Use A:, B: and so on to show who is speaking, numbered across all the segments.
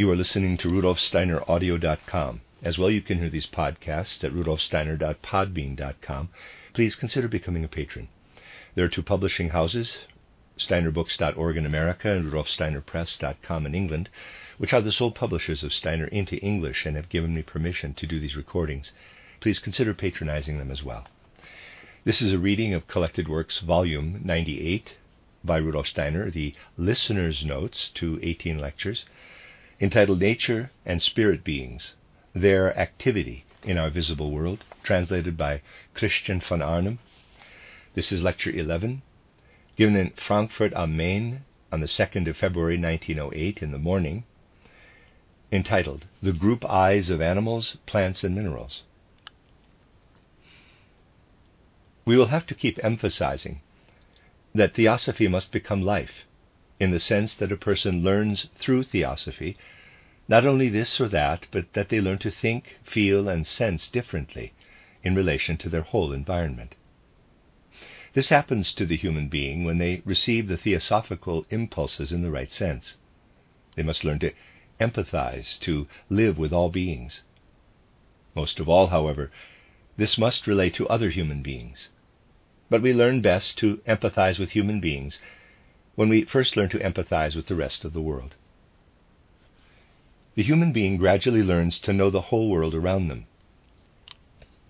A: You are listening to rudolfsteineraudio.com. As well, you can hear these podcasts at rudolfsteiner.podbean.com. Please consider becoming a patron. There are two publishing houses, steinerbooks.org in America and rudolfsteinerpress.com in England, which are the sole publishers of Steiner into English and have given me permission to do these recordings. Please consider patronizing them as well. This is a reading of Collected Works, Volume 98 by Rudolf Steiner, the Listener's Notes to 18 lectures, entitled Nature and Spirit Beings, Their Activity in Our Visible World, translated by Christian von Arnim. This is Lecture 11, given in Frankfurt am Main on the 2nd of February 1908 in the morning, entitled The Group I's of Animals, Plants, and Minerals. We will have to keep emphasizing that theosophy must become life, in the sense that a person learns through theosophy not only this or that, but that they learn to think, feel, and sense differently in relation to their whole environment. This happens to the human being when they receive the theosophical impulses in the right sense. They must learn to empathize, to live with all beings. Most of all, however, this must relate to other human beings. But we learn best to empathize with human beings when we first learn to empathize with the rest of the world. The human being gradually learns to know the whole world around them.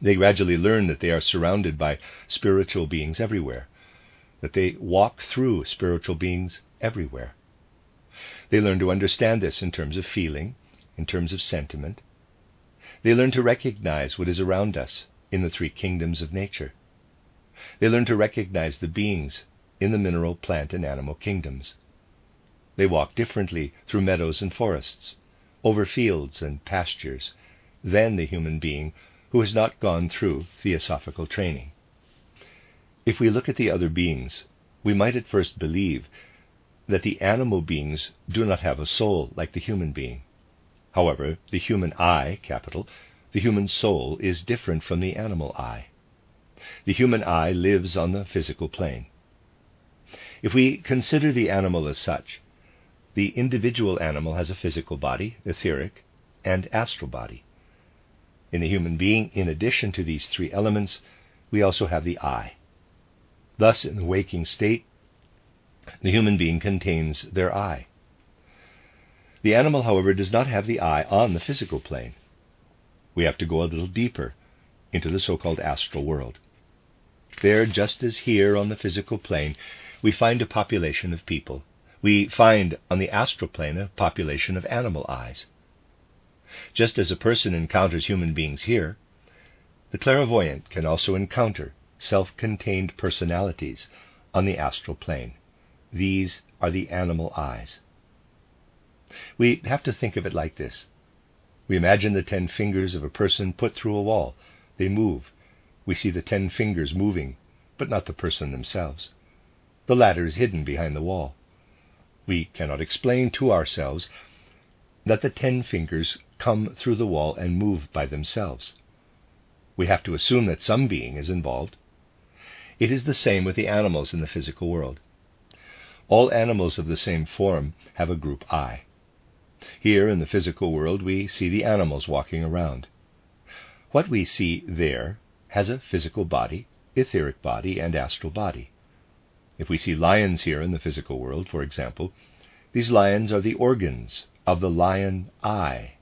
A: They gradually learn that they are surrounded by spiritual beings everywhere, that they walk through spiritual beings everywhere. They learn to understand this in terms of feeling, in terms of sentiment. They learn to recognize what is around us in the three kingdoms of nature. They learn to recognize the beings in the mineral, plant, and animal kingdoms. They walk differently through meadows and forests, over fields and pastures, than the human being who has not gone through theosophical training. If we look at the other beings, we might at first believe that the animal beings do not have a soul like the human being. However, the human I, capital, the human soul, is different from the animal I. The human I lives on the physical plane. If we consider the animal as such, the individual animal has a physical body, etheric, and astral body. In the human being, in addition to these three elements, we also have the I. Thus, in the waking state, the human being contains their I. The animal, however, does not have the I on the physical plane. We have to go a little deeper into the so called astral world. There, just as here on the physical plane, we find a population of people. We find on the astral plane a population of animal I's. Just as a person encounters human beings here, the clairvoyant can also encounter self contained personalities on the astral plane. These are the animal I's. We have to think of it like this. We imagine the ten fingers of a person put through a wall. They move. We see the ten fingers moving, but not the person themselves. The latter is hidden behind the wall. We cannot explain to ourselves that the ten fingers come through the wall and move by themselves. We have to assume that some being is involved. It is the same with the animals in the physical world. All animals of the same form have a group I. Here in the physical world, we see the animals walking around. What we see there has a physical body, etheric body, and astral body. If we see lions here in the physical world, for example, these lions are the organs of the lion I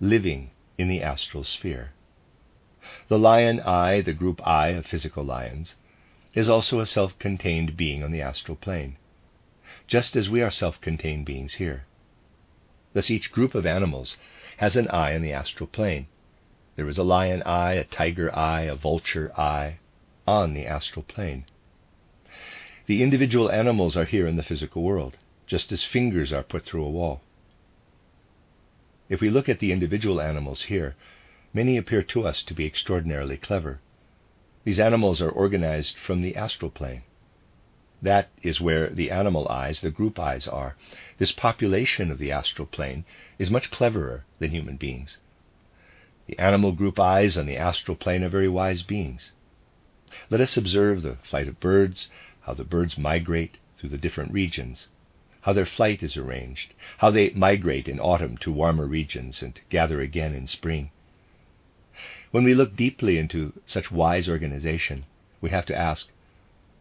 A: living in the astral sphere. The lion I, the group I of physical lions, is also a self contained being on the astral plane, just as we are self contained beings here. Thus, each group of animals has an I on the astral plane. There is a lion I, a tiger I, a vulture I on the astral plane. The individual animals are here in the physical world, just as fingers are put through a wall. If we look at the individual animals here, many appear to us to be extraordinarily clever. These animals are organized from the astral plane. That is where the animal I's, the group I's, are. This population of the astral plane is much cleverer than human beings. The animal group I's on the astral plane are very wise beings. Let us observe the flight of birds, how the birds migrate through the different regions, how their flight is arranged, how they migrate in autumn to warmer regions and gather again in spring. When we look deeply into such wise organization, we have to ask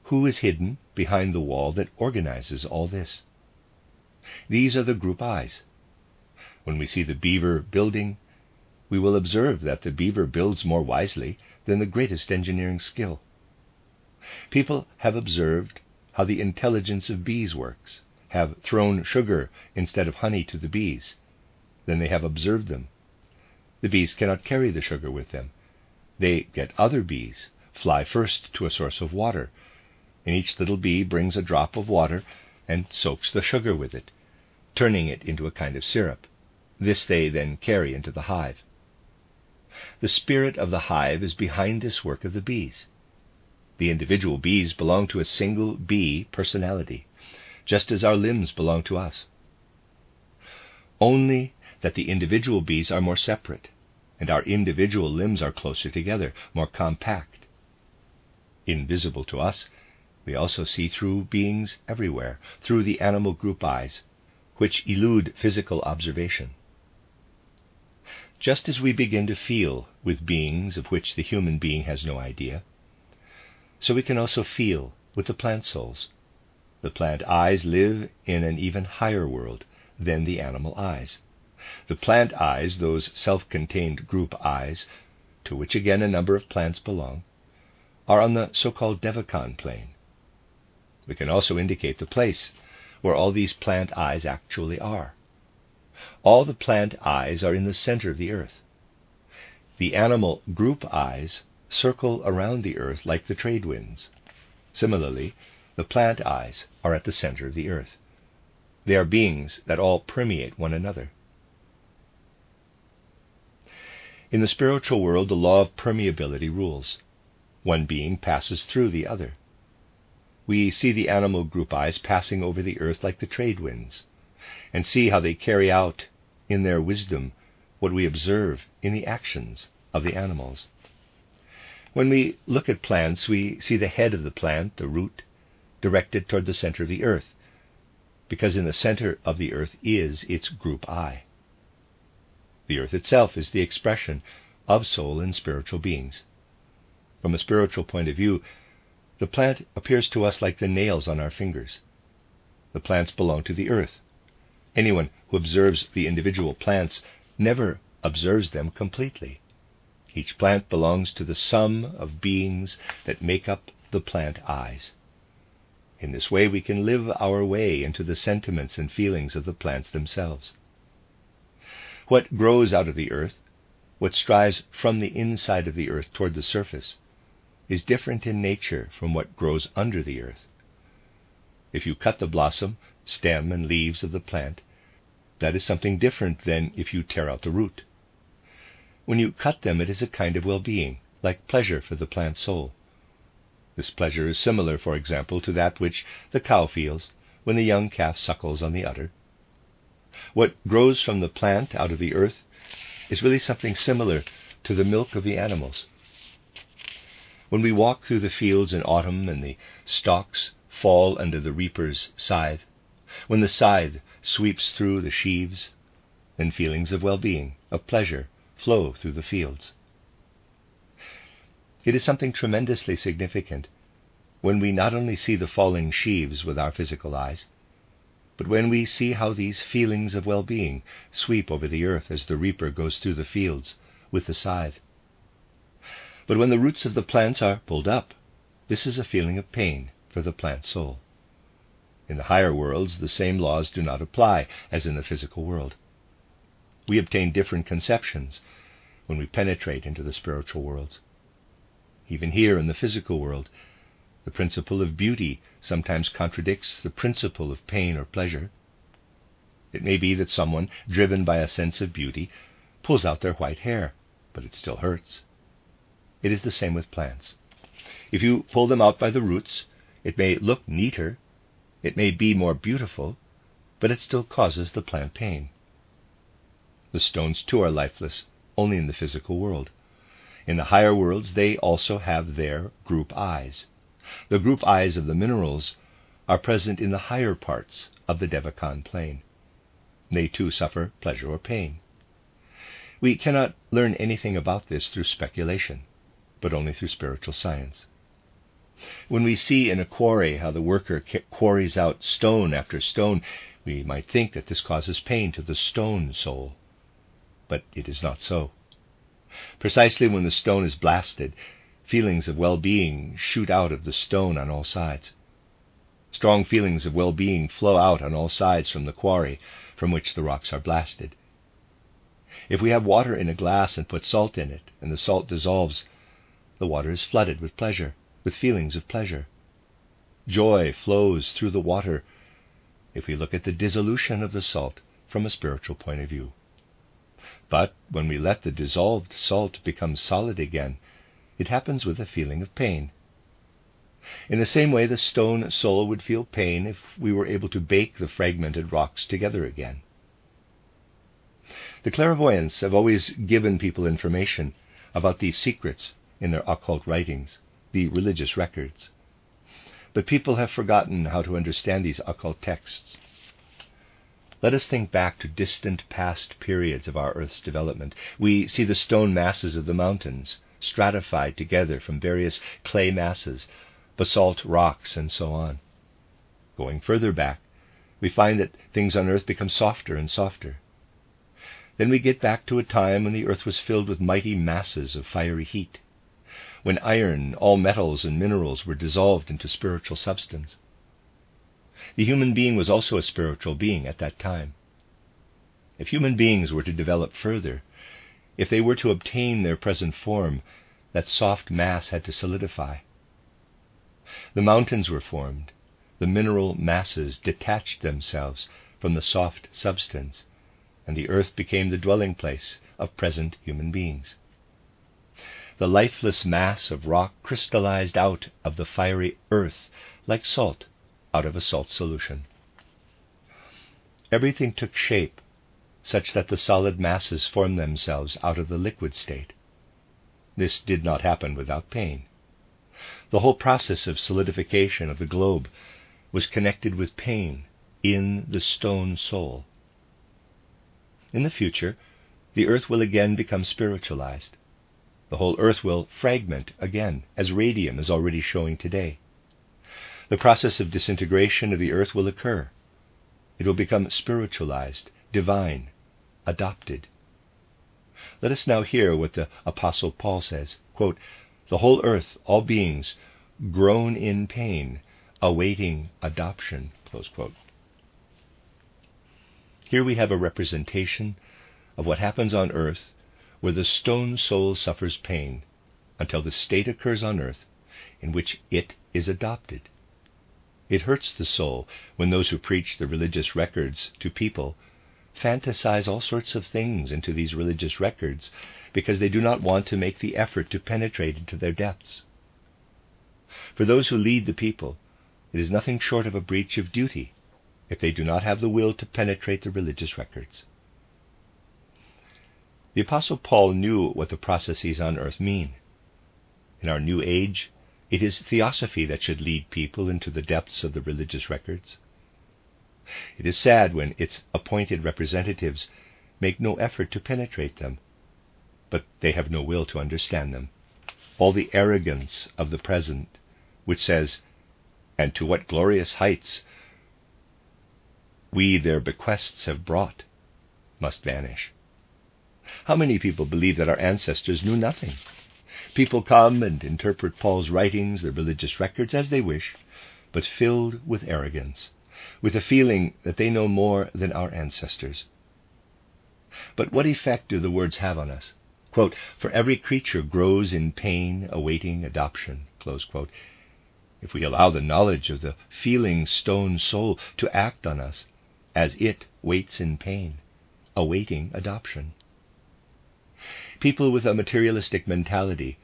A: who is hidden behind the wall that organizes all this? These are the group I's. When we see the beaver building, we will observe that the beaver builds more wisely than the greatest engineering skill. People have observed how the intelligence of bees works, have thrown sugar instead of honey to the bees. Then they have observed them. The bees cannot carry the sugar with them. They get other bees, fly first to a source of water, and each little bee brings a drop of water and soaks the sugar with it, turning it into a kind of syrup. This they then carry into the hive. The spirit of the hive is behind this work of the bees. The individual bees belong to a single bee personality, just as our limbs belong to us. Only that the individual bees are more separate, and our individual limbs are closer together, more compact. Invisible to us, we also see through beings everywhere, through the animal group I's, which elude physical observation. Just as we begin to feel with beings of which the human being has no idea, so we can also feel with the plant souls. The plant I's live in an even higher world than the animal I's. The plant I's, those self contained group I's, to which again a number of plants belong, are on the so called Devachan plane. We can also indicate the place where all these plant I's actually are. All the plant I's are in the center of the earth. The animal group I's circle around the earth like the trade winds. Similarly, the plant I's are at the center of the earth. They are beings that all permeate one another. In the spiritual world, the law of permeability rules. One being passes through the other. We see the animal group I's passing over the earth like the trade winds and see how they carry out in their wisdom what we observe in the actions of the animals. When we look at plants, we see the head of the plant, the root, directed toward the center of the earth, because in the center of the earth is its group I. The earth itself is the expression of soul and spiritual beings. From a spiritual point of view, the plant appears to us like the nails on our fingers. The plants belong to the earth, Anyone who observes the individual plants never observes them completely. Each plant belongs to the sum of beings that make up the plant I's. In this way, we can live our way into the sentiments and feelings of the plants themselves. What grows out of the earth, what strives from the inside of the earth toward the surface, is different in nature from what grows under the earth. If you cut the blossom, stem, and leaves of the plant, that is something different than if you tear out the root. When you cut them, it is a kind of well being, like pleasure for the plant soul. This pleasure is similar, for example, to that which the cow feels when the young calf suckles on the udder. What grows from the plant out of the earth is really something similar to the milk of the animals. When we walk through the fields in autumn and the stalks fall under the reaper's scythe, when the scythe sweeps through the sheaves, then feelings of well being, of pleasure, flow through the fields. It is something tremendously significant when we not only see the falling sheaves with our physical eyes, but when we see how these feelings of well being sweep over the earth as the reaper goes through the fields with the scythe. But when the roots of the plants are pulled up, this is a feeling of pain for the plant soul. In the higher worlds, the same laws do not apply as in the physical world. We obtain different conceptions when we penetrate into the spiritual worlds. Even here in the physical world, the principle of beauty sometimes contradicts the principle of pain or pleasure. It may be that someone, driven by a sense of beauty, pulls out their white hair, but it still hurts. It is the same with plants. If you pull them out by the roots, it may look neater it may be more beautiful, but it still causes the plant pain. The stones, too, are lifeless only in the physical world. In the higher worlds, they also have their group I's. The group I's of the minerals are present in the higher parts of the Devachan plane. They too suffer pleasure or pain. We cannot learn anything about this through speculation, but only through spiritual science. When we see in a quarry how the worker quarries out stone after stone, we might think that this causes pain to the stone soul. But it is not so. Precisely when the stone is blasted, feelings of well being shoot out of the stone on all sides. Strong feelings of well being flow out on all sides from the quarry from which the rocks are blasted. If we have water in a glass and put salt in it, and the salt dissolves, the water is flooded with pleasure, with feelings of pleasure. Joy flows through the water if we look at the dissolution of the salt from a spiritual point of view. But when we let the dissolved salt become solid again, it happens with a feeling of pain. In the same way, the stone soul would feel pain if we were able to bake the fragmented rocks together again. The clairvoyants have always given people information about these secrets in their occult writings, the religious records. But people have forgotten how to understand these occult texts. Let us think back to distant past periods of our Earth's development. We see the stone masses of the mountains stratified together from various clay masses basalt rocks, and so on. Going further back, we find that things on earth become softer and softer. Then we get back to a time when the earth was filled with mighty masses of fiery heat, when iron, all metals and minerals were dissolved into spiritual substance. The human being was also a spiritual being at that time. If human beings were to develop further, if they were to obtain their present form, that soft mass had to solidify. The mountains were formed. The mineral masses detached themselves from the soft substance, and the earth became the dwelling place of present human beings. The lifeless mass of rock crystallized out of the fiery earth like salt out of a salt solution. Everything took shape such that the solid masses formed themselves out of the liquid state. This did not happen without pain. The whole process of solidification of the globe was connected with pain in the stone soul. In the future, the earth will again become spiritualized. The whole earth will fragment again, as radium is already showing today. The process of disintegration of the earth will occur. It will become spiritualized, divine, adopted. Let us now hear what the Apostle Paul says quote, the whole earth, all beings, groan in pain, awaiting adoption. Here we have a representation of what happens on earth where the stone soul suffers pain until the state occurs on earth in which it is adopted. It hurts the soul when those who preach the religious records to people fantasize all sorts of things into these religious records because they do not want to make the effort to penetrate into their depths. For those who lead the people, it is nothing short of a breach of duty if they do not have the will to penetrate the religious records. The Apostle Paul knew what the processes on earth mean. In our new age, it is theosophy that should lead people into the depths of the religious records. It is sad when its appointed representatives make no effort to penetrate them but they have no will to understand them. All the arrogance of the present, which says, And to what glorious heights we their bequests have brought, must vanish. How many people believe that our ancestors knew nothing? People come and interpret Paul's writings, their religious records, as they wish, but filled with arrogance, with a feeling that they know more than our ancestors. But what effect do the words have on us? Quote, For every creature grows in pain, awaiting adoption. If we allow the knowledge of the feeling stone soul to act on us as it waits in pain, awaiting adoption. People with a materialistic mentality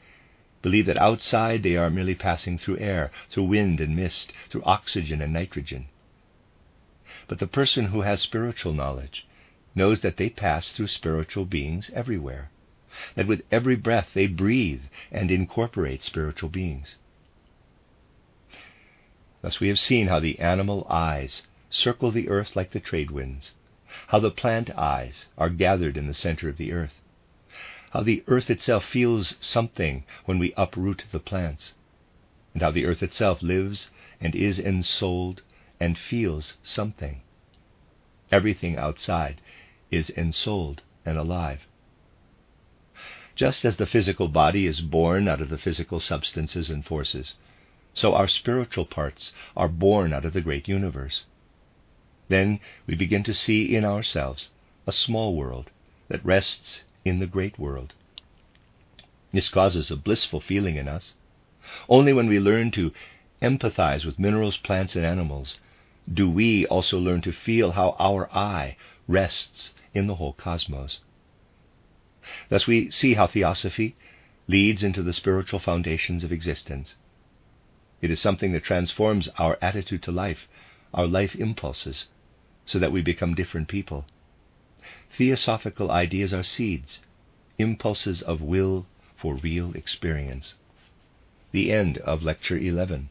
A: believe that outside they are merely passing through air, through wind and mist, through oxygen and nitrogen. But the person who has spiritual knowledge knows that they pass through spiritual beings everywhere that with every breath they breathe and incorporate spiritual beings. Thus we have seen how the animal I's circle the earth like the trade winds, how the plant I's are gathered in the center of the earth, how the earth itself feels something when we uproot the plants, and how the earth itself lives and is ensouled and feels something. Everything outside is ensouled and alive. Just as the physical body is born out of the physical substances and forces, so our spiritual parts are born out of the great universe. Then we begin to see in ourselves a small world that rests in the great world. This causes a blissful feeling in us. Only when we learn to empathize with minerals, plants, and animals do we also learn to feel how our I rests in the whole cosmos. Thus we see how theosophy leads into the spiritual foundations of existence. It is something that transforms our attitude to life, our life impulses, so that we become different people. Theosophical ideas are seeds, impulses of will for real experience. The end of Lecture 11.